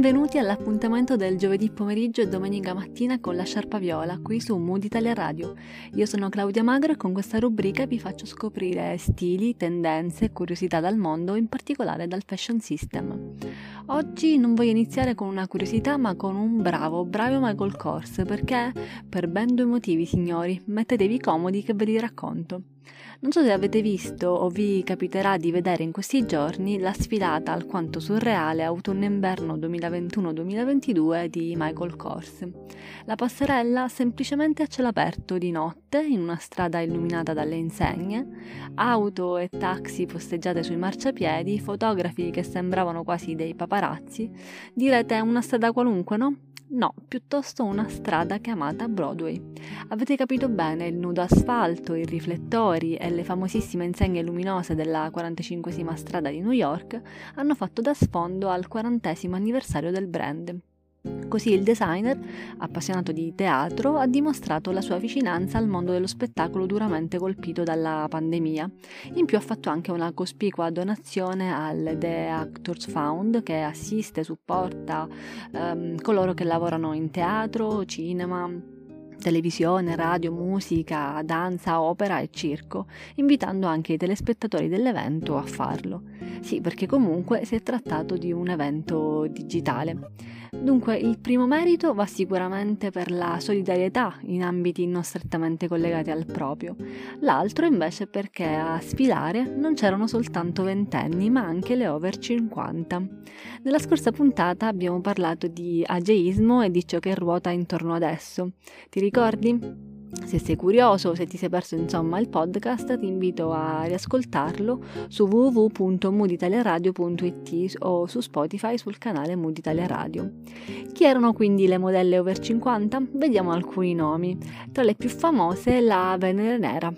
Benvenuti all'appuntamento del giovedì pomeriggio e domenica mattina con la Sciarpa Viola qui su Mood Italia Radio. Io sono Claudia Magro e con questa rubrica vi faccio scoprire stili, tendenze e curiosità dal mondo, in particolare dal fashion system. Oggi non voglio iniziare con una curiosità ma con un bravo, bravo Michael Kors perché per ben due motivi signori, mettetevi comodi che ve li racconto. Non so se avete visto o vi capiterà di vedere in questi giorni la sfilata alquanto surreale autunno-inverno 2021-2022 di Michael Kors. La passerella semplicemente a cielo aperto di notte in una strada illuminata dalle insegne, auto e taxi posteggiate sui marciapiedi, fotografi che sembravano quasi dei paparazzi. Direte una strada qualunque, no? No, piuttosto una strada chiamata Broadway. Avete capito bene, il nudo asfalto, i riflettori e le famosissime insegne luminose della 45esima strada di New York hanno fatto da sfondo al 40 anniversario del brand. Così il designer, appassionato di teatro, ha dimostrato la sua vicinanza al mondo dello spettacolo duramente colpito dalla pandemia. In più ha fatto anche una cospicua donazione al The Actors Fund che assiste, supporta ehm, coloro che lavorano in teatro, cinema, televisione, radio, musica, danza, opera e circo, invitando anche i telespettatori dell'evento a farlo. Sì, perché comunque si è trattato di un evento digitale. Dunque, il primo merito va sicuramente per la solidarietà in ambiti non strettamente collegati al proprio, l'altro invece perché a sfilare non c'erano soltanto ventenni, ma anche le over 50. Nella scorsa puntata abbiamo parlato di ageismo e di ciò che ruota intorno ad esso. Ti ricordi? Se sei curioso se ti sei perso insomma il podcast, ti invito a riascoltarlo su www.mooditaliaradio.it o su Spotify sul canale Mood Italia Radio. Chi erano quindi le modelle over 50? Vediamo alcuni nomi. Tra le più famose la Venere Nera,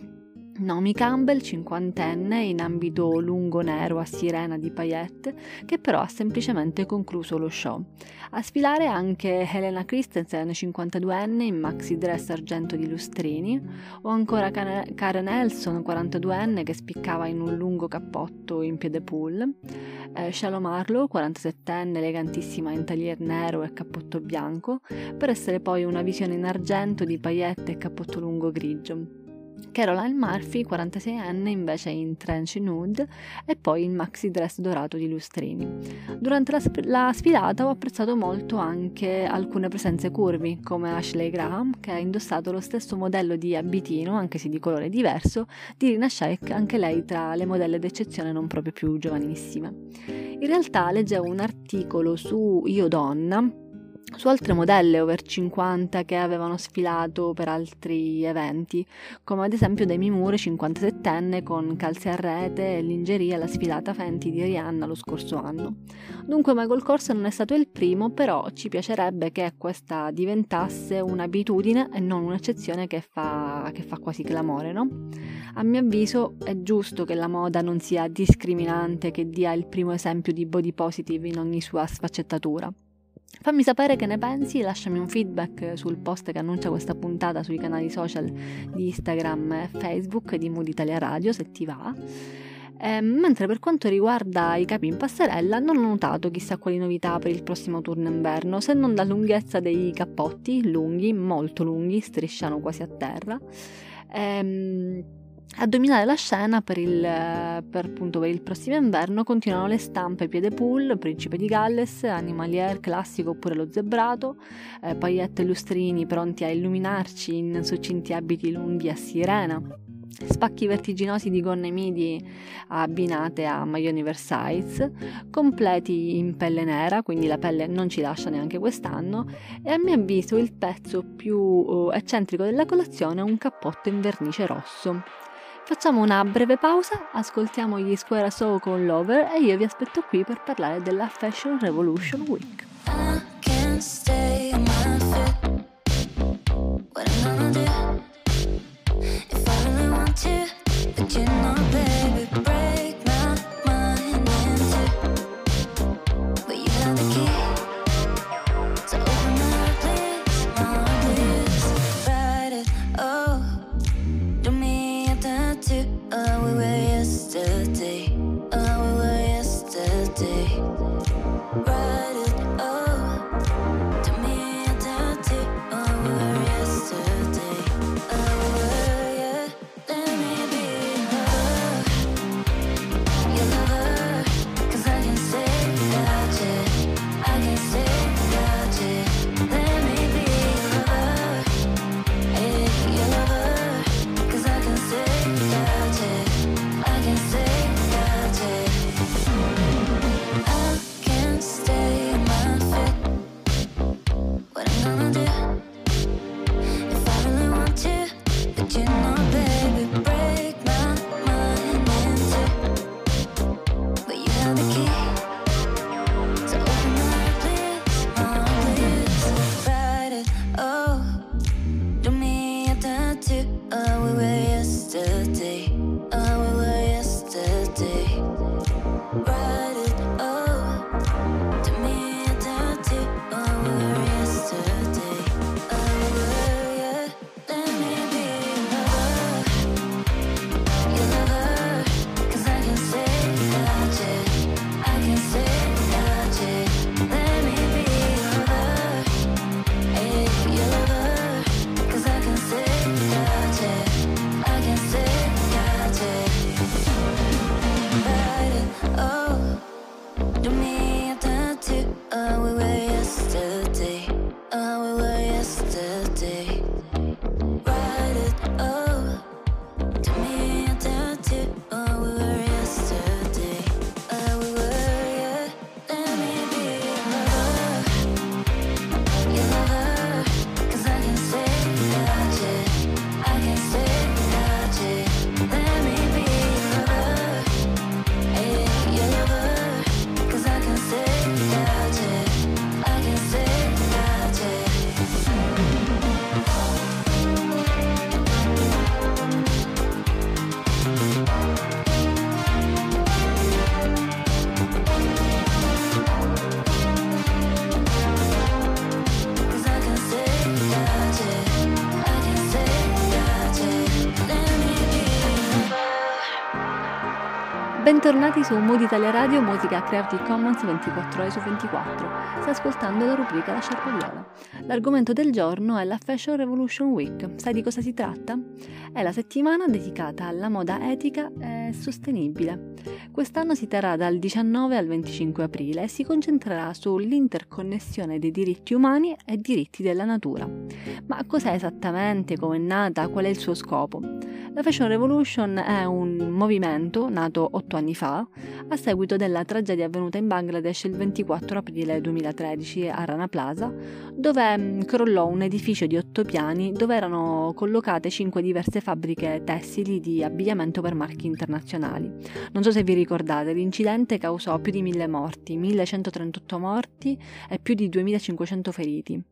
Naomi Campbell, cinquantenne, in ambito lungo nero a sirena di paillette, che però ha semplicemente concluso lo show. A sfilare anche Helena Christensen, 52enne, in maxi dress argento di lustrini, o ancora Karen Elson, 42enne, che spiccava in un lungo cappotto in piede pool, eh, Shalom Marlowe, 47enne, elegantissima in taglier nero e cappotto bianco, per essere poi una visione in argento di paillette e cappotto lungo grigio. Caroline Murphy, 46enne, invece in trench nude e poi il maxi dress dorato di lustrini. Durante la, sp- la, sfilata ho apprezzato molto anche alcune presenze curvi, come Ashley Graham, che ha indossato lo stesso modello di abitino, anche se di colore diverso, di Rina Shaik, anche lei tra le modelle d'eccezione non proprio più giovanissime. In realtà leggevo un articolo su Io Donna, su altre modelle over 50 che avevano sfilato per altri eventi, come ad esempio Demi Moore 57enne con calze a rete e lingerie alla sfilata Fenty di Rihanna lo scorso anno. Dunque Michael Kors non è stato il primo, però ci piacerebbe che questa diventasse un'abitudine e non un'eccezione che fa, che fa quasi clamore, no? A mio avviso è giusto che la moda non sia discriminante, che dia il primo esempio di body positive in ogni sua sfaccettatura. Fammi sapere che ne pensi, lasciami un feedback sul post che annuncia questa puntata sui canali social di Instagram e Facebook di Mood Italia Radio se ti va. Eh, mentre per quanto riguarda i capi in passerella non ho notato chissà quali novità per il prossimo turno inverno, se non la lunghezza dei cappotti, lunghi, molto lunghi, strisciano quasi a terra. Ehm, a dominare la scena per il, per, appunto, per il prossimo inverno continuano le stampe piede pool, principe di Galles, animalier classico oppure lo zebrato, eh, paillette e lustrini pronti a illuminarci in succinti abiti lunghi a sirena, spacchi vertiginosi di gonne midi abbinate a maglioni oversize, completi in pelle nera, quindi la pelle non ci lascia neanche quest'anno, e a mio avviso il pezzo più uh, eccentrico della colazione è un cappotto in vernice rosso. Facciamo una breve pausa, ascoltiamo gli Square Soul con Lover e io vi aspetto qui per parlare della Fashion Revolution Week. Oh. Bentornati su Mood Italia Radio, musica Creative Commons 24 ore su 24. Stai ascoltando la rubrica La Sciarpa Viola. L'argomento del giorno è la Fashion Revolution Week. Sai di cosa si tratta? È la settimana dedicata alla moda etica e sostenibile. Quest'anno si terrà dal 19 al 25 aprile e si concentrerà sull'interconnessione dei diritti umani e diritti della natura. Ma cos'è esattamente, come è nata, qual è il suo scopo? La Fashion Revolution è un movimento nato otto anni fa a seguito della tragedia avvenuta in Bangladesh il 24 aprile 2013 a Rana Plaza, dove mm, crollò un edificio di otto piani dove erano collocate cinque diverse fabbriche tessili di abbigliamento per marchi internazionali. Non so se vi ricordate, l'incidente causò più di mille morti, 1138 morti e più di 2500 feriti.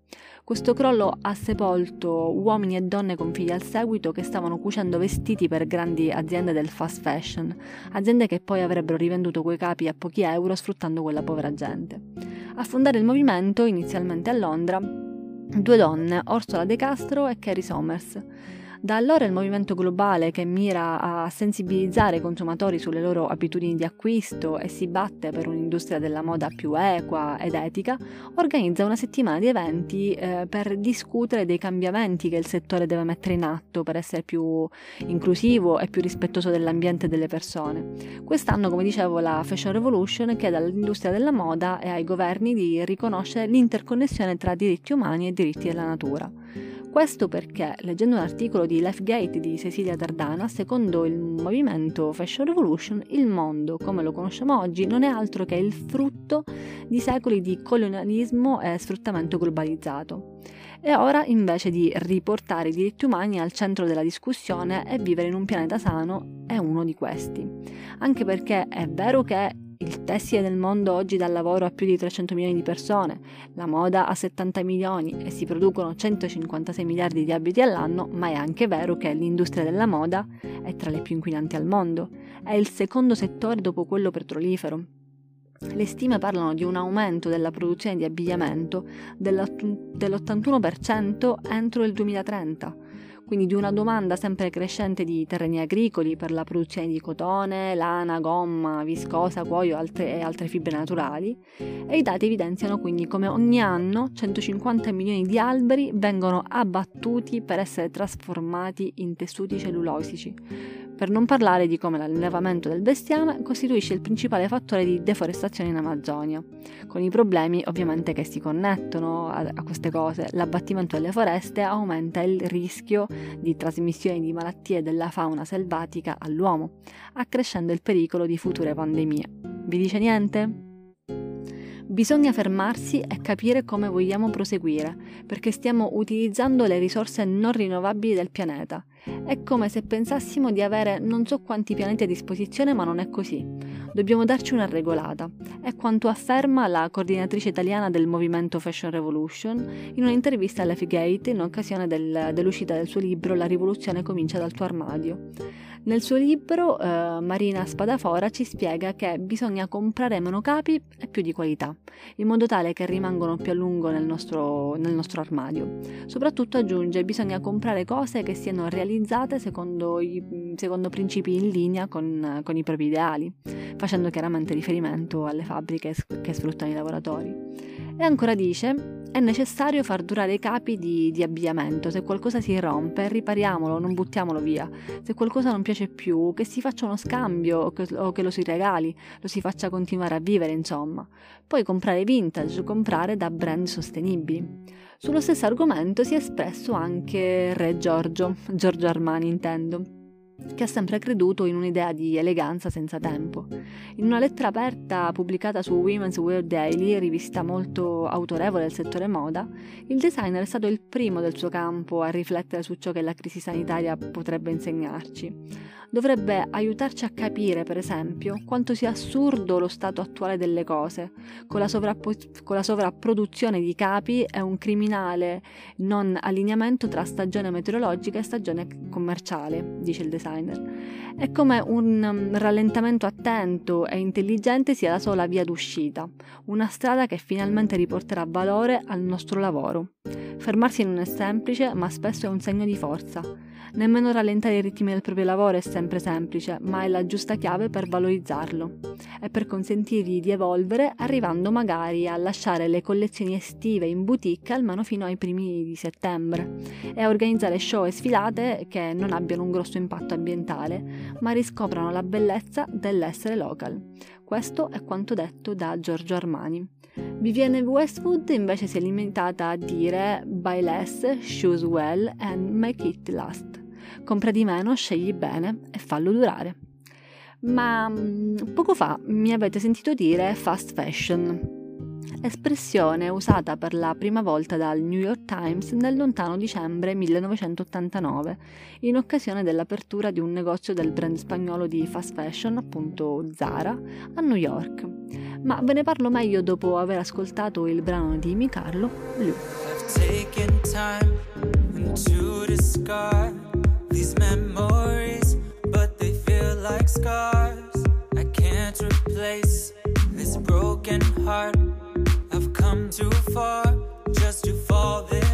Questo crollo ha sepolto uomini e donne con figli al seguito che stavano cucendo vestiti per grandi aziende del fast fashion, aziende che poi avrebbero rivenduto quei capi a pochi euro sfruttando quella povera gente. A fondare il movimento, inizialmente a Londra, due donne, Orsola De Castro e Carrie Somers. Da allora il movimento globale che mira a sensibilizzare i consumatori sulle loro abitudini di acquisto e si batte per un'industria della moda più equa ed etica, organizza una settimana di eventi eh, per discutere dei cambiamenti che il settore deve mettere in atto per essere più inclusivo e più rispettoso dell'ambiente e delle persone. Quest'anno, come dicevo, la Fashion Revolution chiede all'industria della moda e ai governi di riconoscere l'interconnessione tra diritti umani e diritti della natura. Questo perché, leggendo un articolo di Gate di Cecilia Dardana, secondo il movimento Fashion Revolution, il mondo, come lo conosciamo oggi, non è altro che il frutto di secoli di colonialismo e sfruttamento globalizzato. E ora, invece di riportare i diritti umani al centro della discussione e vivere in un pianeta sano, è uno di questi. Anche perché è vero che il tessile del mondo oggi dà lavoro a più di 300 milioni di persone, la moda a 70 milioni e si producono 156 miliardi di abiti all'anno, ma è anche vero che l'industria della moda è tra le più inquinanti al mondo. È il secondo settore dopo quello petrolifero. Le stime parlano di un aumento della produzione di abbigliamento dell'81% entro il 2030 quindi di una domanda sempre crescente di terreni agricoli per la produzione di cotone, lana, gomma, viscosa, cuoio altre, e altre fibre naturali. E i dati evidenziano quindi come ogni anno 150 milioni di alberi vengono abbattuti per essere trasformati in tessuti cellulosici per non parlare di come l'allevamento del bestiame costituisce il principale fattore di deforestazione in Amazzonia, con i problemi ovviamente che si connettono a, a queste cose. L'abbattimento delle foreste aumenta il rischio di trasmissione di malattie della fauna selvatica all'uomo, accrescendo il pericolo di future pandemie. Vi dice niente? Bisogna fermarsi e capire come vogliamo proseguire, perché stiamo utilizzando le risorse non rinnovabili del pianeta. È come se pensassimo di avere non so quanti pianeti a disposizione, ma non è così. Dobbiamo darci una regolata. È quanto afferma la coordinatrice italiana del movimento Fashion Revolution in un'intervista alla Figate in occasione del, dell'uscita del suo libro La rivoluzione comincia dal tuo armadio. Nel suo libro eh, Marina Spadafora ci spiega che bisogna comprare meno capi e più di qualità, in modo tale che rimangano più a lungo nel nostro, nel nostro armadio. Soprattutto aggiunge bisogna comprare cose che siano realizzate secondo, i, secondo principi in linea con, con i propri ideali, facendo chiaramente riferimento alle fabbriche che sfruttano i lavoratori. E ancora dice è necessario far durare i capi di, di, abbigliamento. Se qualcosa si rompe, ripariamolo, non buttiamolo via. Se qualcosa non piace più, che si faccia uno scambio o che, o che lo si regali, lo si faccia continuare a vivere, insomma. Poi comprare vintage, comprare da brand sostenibili. Sullo stesso argomento si è espresso anche Re Giorgio, Giorgio Armani intendo che ha sempre creduto in un'idea di eleganza senza tempo. In una lettera aperta pubblicata su Women's Wear Daily, rivista molto autorevole del settore moda, il designer è stato il primo del suo campo a riflettere su ciò che la crisi sanitaria potrebbe insegnarci dovrebbe aiutarci a capire, per esempio, quanto sia assurdo lo stato attuale delle cose, con la, sovrapp- con la sovrapproduzione di capi e un criminale non allineamento tra stagione meteorologica e stagione commerciale, dice il designer. È come un um, rallentamento attento e intelligente sia la sola via d'uscita, una strada che finalmente riporterà valore al nostro lavoro. Fermarsi non è semplice, ma spesso è un segno di forza. Nemmeno rallentare i ritmi del proprio lavoro è sempre semplice, ma è la giusta chiave per valorizzarlo e per consentirgli di evolvere, arrivando magari a lasciare le collezioni estive in boutique almeno fino ai primi di settembre e a organizzare show e sfilate che non abbiano un grosso impatto ambientale, ma riscoprano la bellezza dell'essere local. Questo è quanto detto da Giorgio Armani. Vivienne Westwood invece si è limitata a dire buy less, choose well and make it last. Compra di meno, scegli bene e fallo durare. Ma mm, poco fa mi avete sentito dire fast fashion, espressione usata per la prima volta dal New York Times nel lontano dicembre 1989, in occasione dell'apertura di un negozio del brand spagnolo di fast fashion, appunto Zara, a New York. Ma ve ne parlo meglio dopo aver ascoltato il brano di Micarlo, Blue. Too far just to fall this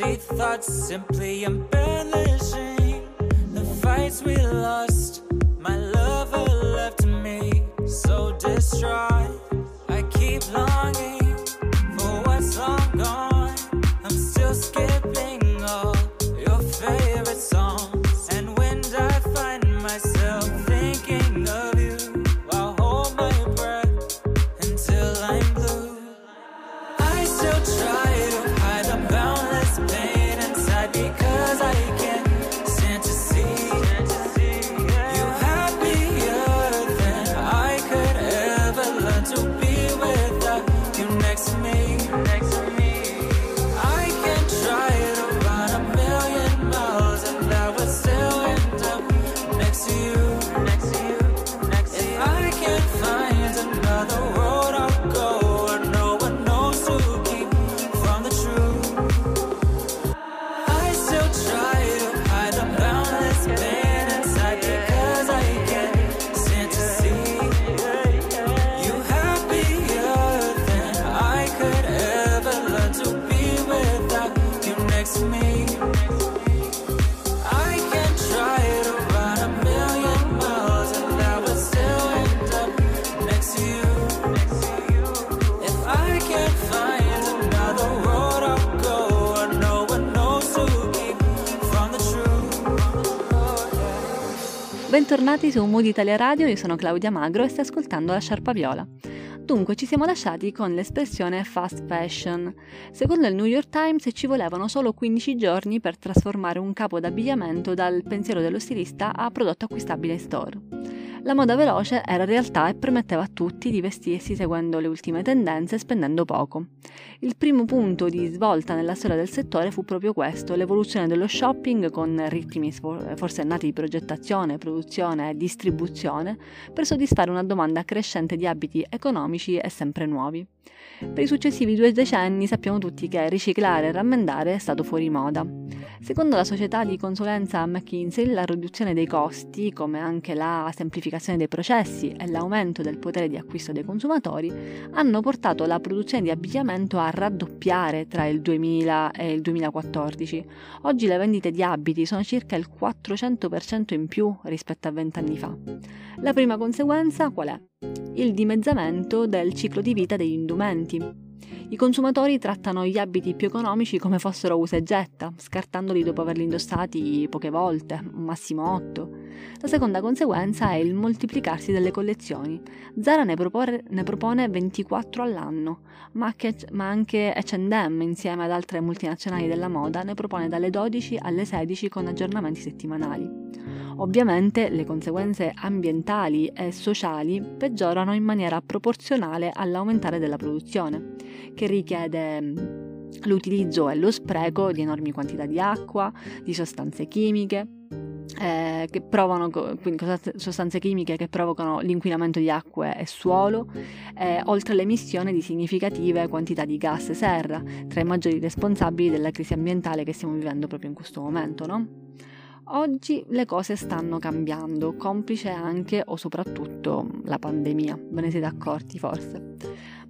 empty thoughts simply embellishing the fights we lost. Bentornati su Mood Italia Radio, io sono Claudia Magro e stai ascoltando la Sciarpa Viola. Dunque ci siamo lasciati con l'espressione fast fashion. Secondo il New York Times ci volevano solo 15 giorni per trasformare un capo d'abbigliamento dal pensiero dello stilista a prodotto acquistabile in store. La moda veloce era realtà e permetteva a tutti di vestirsi seguendo le ultime tendenze e spendendo poco. Il primo punto di svolta nella storia del settore fu proprio questo, l'evoluzione dello shopping con ritmi forsennati di progettazione, produzione e distribuzione per soddisfare una domanda crescente di abiti economici e sempre nuovi. Per i successivi due decenni sappiamo tutti che riciclare e rammendare è stato fuori moda. Secondo la società di consulenza McKinsey, la riduzione dei costi, come anche la semplificazione dei processi e l'aumento del potere di acquisto dei consumatori, hanno portato la produzione di abbigliamento a raddoppiare tra il 2000 e il 2014. Oggi le vendite di abiti sono circa il 400% in più rispetto a vent'anni fa. La prima conseguenza qual è? Il dimezzamento del ciclo di vita degli indumenti. I consumatori trattano gli abiti più economici come fossero usa e getta, scartandoli dopo averli indossati poche volte, massimo 8. La seconda conseguenza è il moltiplicarsi delle collezioni. Zara ne propone, ne propone 24 all'anno, ma, che, ma anche H&M, insieme ad altre multinazionali della moda, ne propone dalle 12 alle 16 con aggiornamenti settimanali. Ovviamente le conseguenze ambientali e sociali peggiorano in maniera proporzionale all'aumentare della produzione, che richiede l'utilizzo e lo spreco di enormi quantità di acqua, di sostanze chimiche, eh, che provano, quindi sostanze chimiche che provocano l'inquinamento di acque e suolo, eh, oltre all'emissione di significative quantità di gas serra, tra i maggiori responsabili della crisi ambientale che stiamo vivendo proprio in questo momento, no? Oggi le cose stanno cambiando, complice anche o soprattutto la pandemia, ve ne siete accorti forse.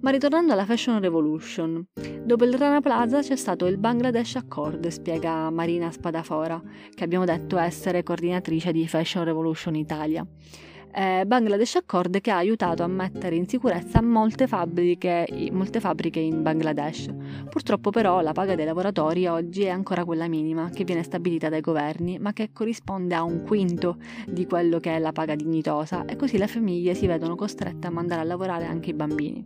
Ma ritornando alla Fashion Revolution, dopo il Rana Plaza c'è stato il Bangladesh Accord, spiega Marina Spadafora, che abbiamo detto essere coordinatrice di Fashion Revolution Italia eh, Bangladesh Accord che ha aiutato a mettere in sicurezza molte fabbriche, molte fabbriche in Bangladesh. Purtroppo però la paga dei lavoratori oggi è ancora quella minima che viene stabilita dai governi, ma che corrisponde a un quinto di quello che è la paga dignitosa e così le famiglie si vedono costrette a mandare a lavorare anche i bambini.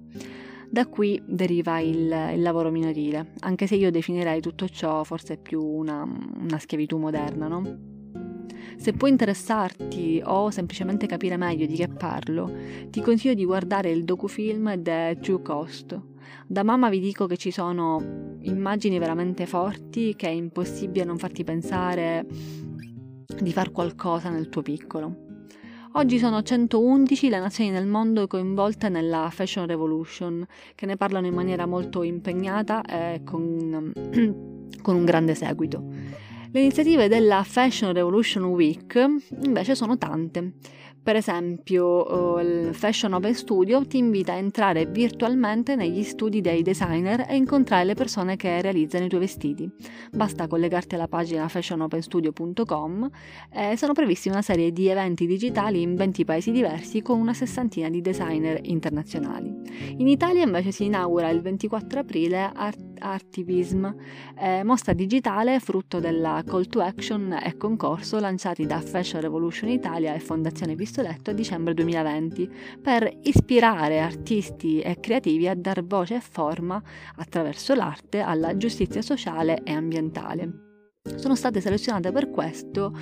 Da qui deriva il, il, lavoro minorile, anche se io definirei tutto ciò forse più una, una schiavitù moderna, no? Se può interessarti o semplicemente capire meglio di che parlo, ti consiglio di guardare il docufilm The True Cost. Da mamma vi dico che ci sono immagini veramente forti che è impossibile non farti pensare di far qualcosa nel tuo piccolo. Oggi sono 111 le nazioni nel mondo coinvolte nella Fashion Revolution, che ne parlano in maniera molto impegnata e con, con un grande seguito. Le iniziative della Fashion Revolution Week invece sono tante. Per esempio, eh, il Fashion Open Studio ti invita a entrare virtualmente negli studi dei designer e incontrare le persone che realizzano i tuoi vestiti. Basta collegarti alla pagina fashionopenstudio.com e sono previsti una serie di eventi digitali in 20 paesi diversi con una sessantina di designer internazionali. In Italia invece si inaugura il 24 aprile Art- Artivism, eh, mostra digitale frutto della call to action e concorso lanciati da Fashion Revolution Italia e Fondazione Visto Pistoletto a dicembre 2020 per ispirare artisti e creativi a dar voce e forma attraverso l'arte alla giustizia sociale e ambientale. Sono state selezionate per questo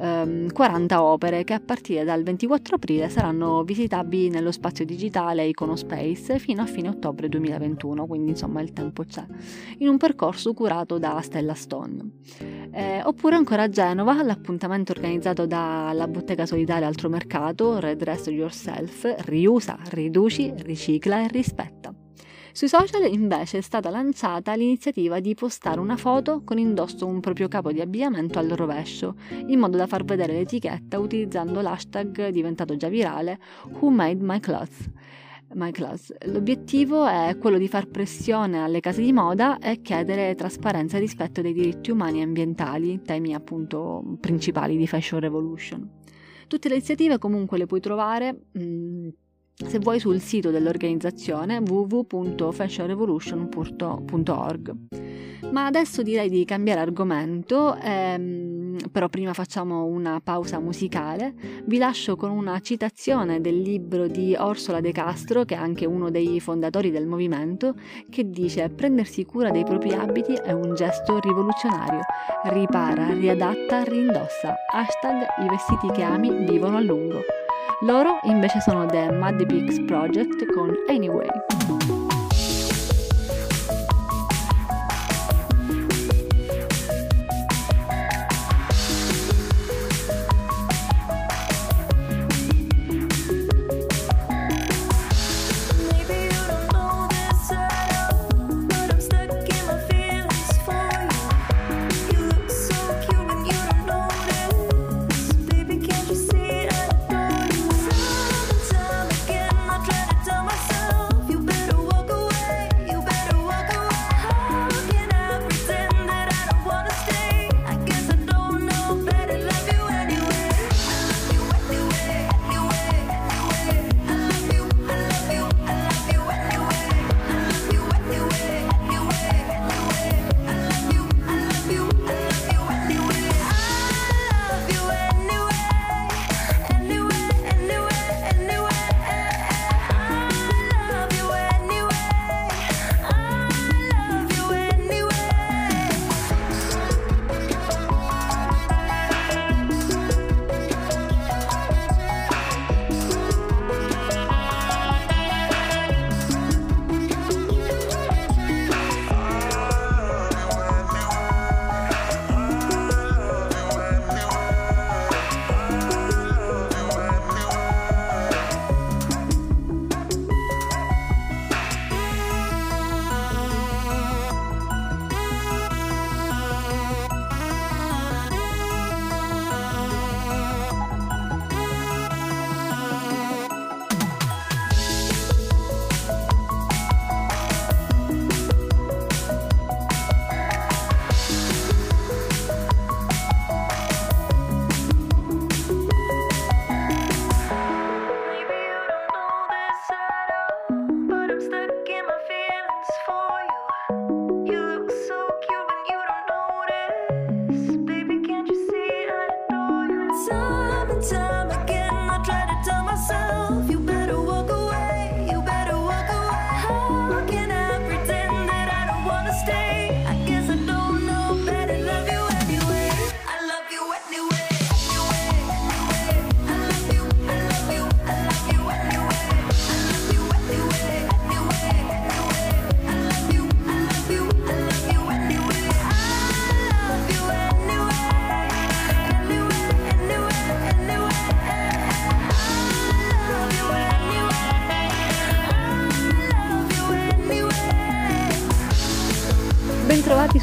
ehm, 40 opere che a partire dal 24 aprile saranno visitabili nello spazio digitale Iconospace fino a fine ottobre 2021, quindi insomma il tempo c'è, in un percorso curato da Stella Stone. Eh, oppure ancora a Genova, l'appuntamento organizzato dalla bottega solitaria Altro Mercato, Redress Yourself, riusa, riduci, ricicla e rispetta. Sui social invece è stata lanciata l'iniziativa di postare una foto con indosso un proprio capo di abbigliamento al rovescio, in modo da far vedere l'etichetta utilizzando l'hashtag diventato già virale Who Made My Clothes. My Clothes. L'obiettivo è quello di far pressione alle case di moda e chiedere trasparenza rispetto dei diritti umani e ambientali, temi appunto principali di Fashion Revolution. Tutte le iniziative comunque le puoi trovare mh, mm, se vuoi sul sito dell'organizzazione www.fashionrevolution.org. Ma adesso direi di cambiare argomento, ehm, però prima facciamo una pausa musicale. Vi lascio con una citazione del libro di Orsola De Castro, che è anche uno dei fondatori del movimento, che dice prendersi cura dei propri abiti è un gesto rivoluzionario. Ripara, riadatta, rindossa. Hashtag i vestiti che ami vivono a lungo. Loro invece sono The Muddy Pigs Project con Anyway.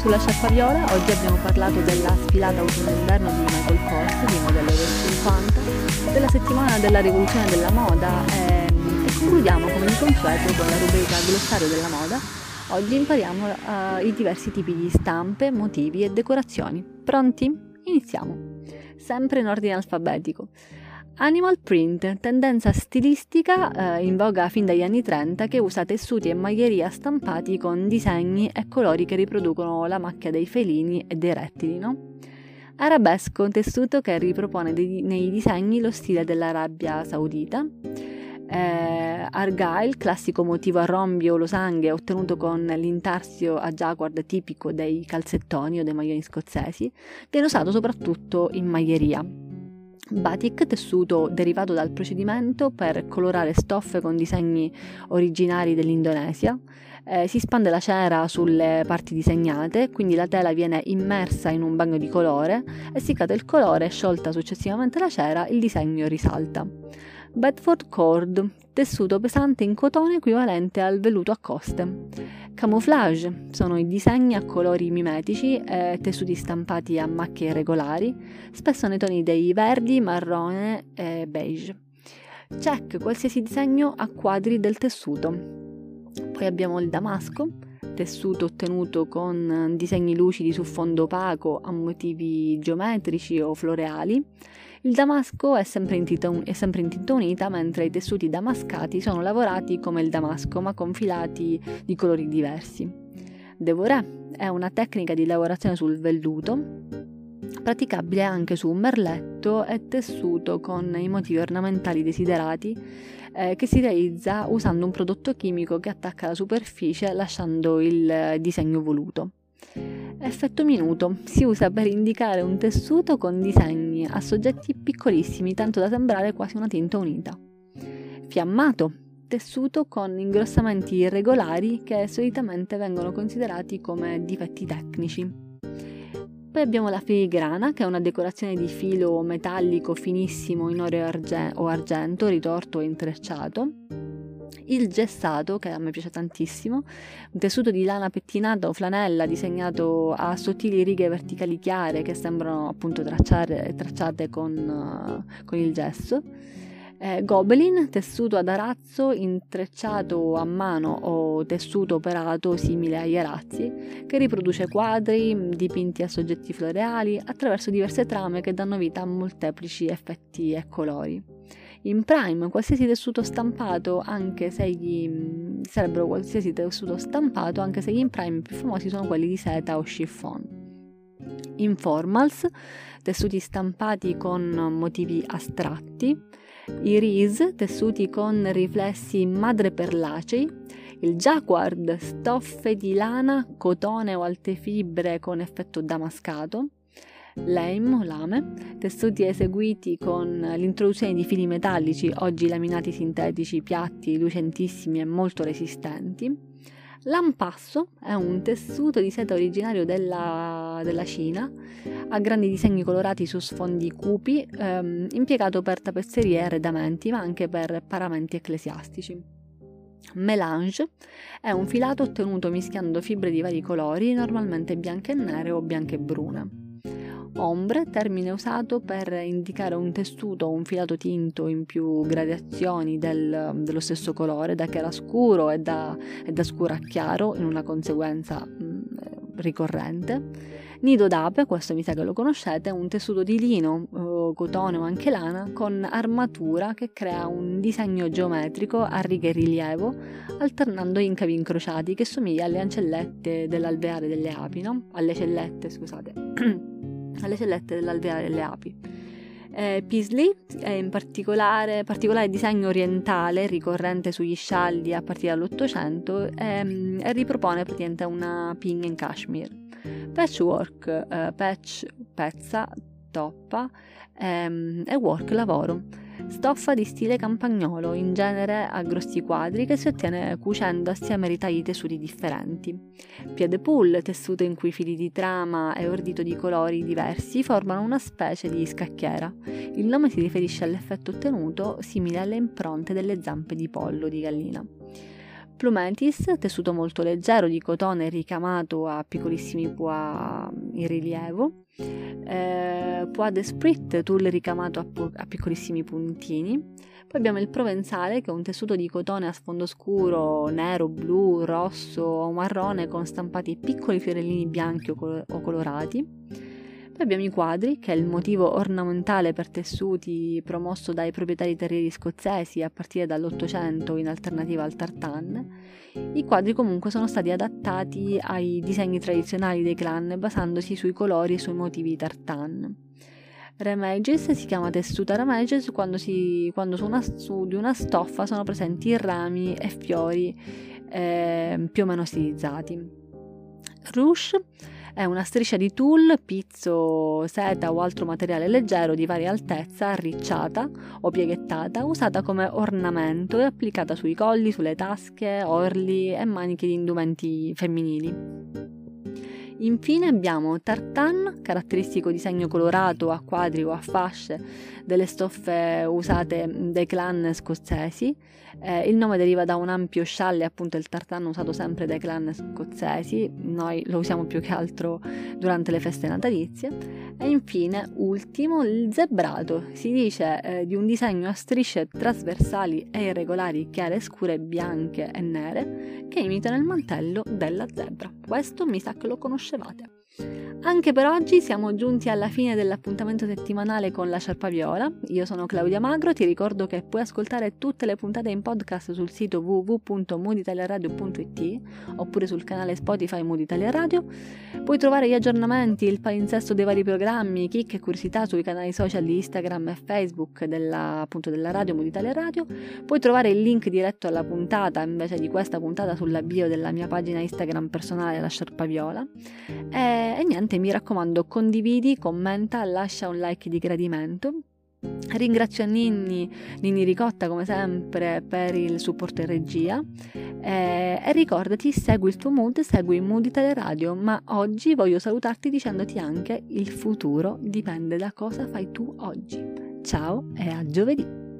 Sulla Sciarpa Viola, oggi abbiamo parlato della sfilata autunno-inverno di Michael Kors di modello del 50, della settimana della rivoluzione della moda ehm, e concludiamo come di consueto con la rubrica glossario della moda. Oggi impariamo uh, i diversi tipi di stampe, motivi e decorazioni. Pronti? Iniziamo. Sempre in ordine alfabetico. Animal print, tendenza stilistica eh, in voga fin dagli anni 30 che usa tessuti e maglieria stampati con disegni e colori che riproducono la macchia dei felini e dei rettili, no? Arabesco, tessuto che ripropone dei, nei disegni lo stile dell'Arabia Saudita. Eh, Argyle, classico motivo a rombi o losanghe ottenuto con l'intarsio a jacquard tipico dei calzettoni o dei maglioni scozzesi, viene usato soprattutto in maglieria. Batik, tessuto derivato dal procedimento per colorare stoffe con disegni originari dell'Indonesia. Eh, si spande la cera sulle parti disegnate, quindi la tela viene immersa in un bagno di colore e si cade il colore, sciolta successivamente la cera, il disegno risalta. Bedford Cord, tessuto pesante in cotone equivalente al velluto a coste. Camouflage sono i disegni a colori mimetici e tessuti stampati a macchie irregolari, spesso nei toni dei verdi, marrone e beige. Check qualsiasi disegno a quadri del tessuto. Poi abbiamo il damasco, tessuto ottenuto con disegni lucidi su fondo opaco a motivi geometrici o floreali. Il damasco è sempre, in tinta, è sempre in mentre i tessuti damascati sono lavorati come il damasco, ma con filati di colori diversi. Devoré è una tecnica di lavorazione sul velluto, praticabile anche su merletto e tessuto con i motivi ornamentali desiderati, eh, che si realizza usando un prodotto chimico che attacca la superficie lasciando il disegno voluto. Effetto minuto si usa per indicare un tessuto con disegni a soggetti piccolissimi, tanto da sembrare quasi una tinta unita. Fiammato tessuto con ingrossamenti irregolari che solitamente vengono considerati come difetti tecnici. Poi abbiamo la filigrana, che è una decorazione di filo metallico finissimo in oro o argento, ritorto e intrecciato il gessato, che a me piace tantissimo, un tessuto di lana pettinata o flanella disegnato a sottili righe verticali chiare che sembrano appunto tracciare, tracciate con, uh, con il gesso. Eh, Gobelin, tessuto ad arazzo intrecciato a mano o tessuto operato simile agli arazzi, che riproduce quadri dipinti a soggetti floreali attraverso diverse trame che danno vita a molteplici effetti e colori in prime qualsiasi tessuto stampato, anche se gli sarebbero qualsiasi tessuto stampato, anche se gli in prime più famosi sono quelli di seta o chiffon. Informals, tessuti stampati con motivi astratti, i RIS, tessuti con riflessi madreperlacei, il jacquard, stoffe di lana, cotone o alte fibre con effetto damascato, o lame, tessuti eseguiti con l'introduzione di fili metallici, oggi laminati sintetici, piatti, lucentissimi e molto resistenti. L'ampasso è un tessuto di seta originario della, della Cina, a grandi disegni colorati su sfondi cupi, ehm, impiegato per tappezzerie e arredamenti, ma anche per paramenti ecclesiastici. Melange è un filato ottenuto mischiando fibre di vari colori, normalmente bianche e nere o bianche e brune. Ombre, termine usato per indicare un tessuto o un filato tinto in più gradazioni del, dello stesso colore, da chiaro a scuro e da, e da scuro a chiaro, in una conseguenza mh, mm, ricorrente. Nido d'ape, questo mi sa che lo conoscete, è un tessuto di lino, cotone o anche lana con armatura che crea un disegno geometrico a righe e rilievo, alternando incavi incrociati che somiglia alle ancellette dell'alveare delle api, no? Alle cellette, scusate. alle cellette dell'alveare delle api. Eh, Peasley è in particolare, particolare disegno orientale ricorrente sugli scialli a partire dall'Ottocento e, e ripropone praticamente una pin in cashmere. Patchwork, eh, patch, pezza, toppa ehm, e work, lavoro stoffa di stile campagnolo, in genere a grossi quadri, che si ottiene cucendo assieme ritagli tessuti differenti. Piede pull, tessuto in cui fili di trama e ordito di colori diversi formano una specie di scacchiera. Il nome si riferisce all'effetto ottenuto simile alle impronte delle zampe di pollo di gallina. Plumetis, tessuto molto leggero di cotone ricamato a piccolissimi pois in rilievo. Eh, pois de sprit, tulle ricamato a, pu- a piccolissimi puntini. Poi abbiamo il provenzale, che è un tessuto di cotone a sfondo scuro, nero, blu, rosso o marrone con stampati piccoli fiorellini bianchi o, col- o colorati. Poi abbiamo i quadri, che è il motivo ornamentale per tessuti promosso dai proprietari terrieri scozzesi a partire dall'Ottocento in alternativa al tartan. I quadri comunque sono stati adattati ai disegni tradizionali dei clan basandosi sui colori e sui motivi tartan. Remages si chiama tessuta remages quando, si, quando su, una, su, di una stoffa sono presenti rami e fiori eh, più o meno stilizzati. Rouge è una striscia di tulle, pizzo, seta o altro materiale leggero di varia altezza, arricciata o pieghettata, usata come ornamento e applicata sui colli, sulle tasche, orli e maniche di indumenti femminili. Infine abbiamo tartan, caratteristico disegno colorato a quadri o a fasce delle stoffe usate dai clan scozzesi. Eh, il nome deriva da un ampio scialle, appunto il tartan usato sempre dai clan scozzesi, noi lo usiamo più che altro durante le feste natalizie. E infine, ultimo, il zebrato. Si dice eh, di un disegno a strisce trasversali e irregolari chiare, scure, bianche e nere che imitano il mantello della zebra. Questo mi sa che lo conoscevate. Anche per oggi siamo giunti alla fine dell'appuntamento settimanale con la Sciarpa Viola. Io sono Claudia Magro, ti ricordo che puoi ascoltare tutte le puntate in podcast sul sito www.mooditaliaradio.it oppure sul canale Spotify Mood Italia Radio. Puoi trovare gli aggiornamenti, il palinsesto dei vari programmi, chicche e curiosità sui canali social di Instagram e Facebook della, appunto, della radio Mood Italia Radio. Puoi trovare il link diretto alla puntata invece di questa puntata sulla bio della mia pagina Instagram personale La Sciarpa Viola. E e, niente, mi raccomando, condividi, commenta, lascia un like di gradimento. Ringrazio Ninni, Ninni Ricotta come sempre per il supporto in regia e, e ricordati segui il tuo mood, segui Mood Italia Radio ma oggi voglio salutarti dicendoti anche il futuro dipende da cosa fai tu oggi. Ciao e a giovedì!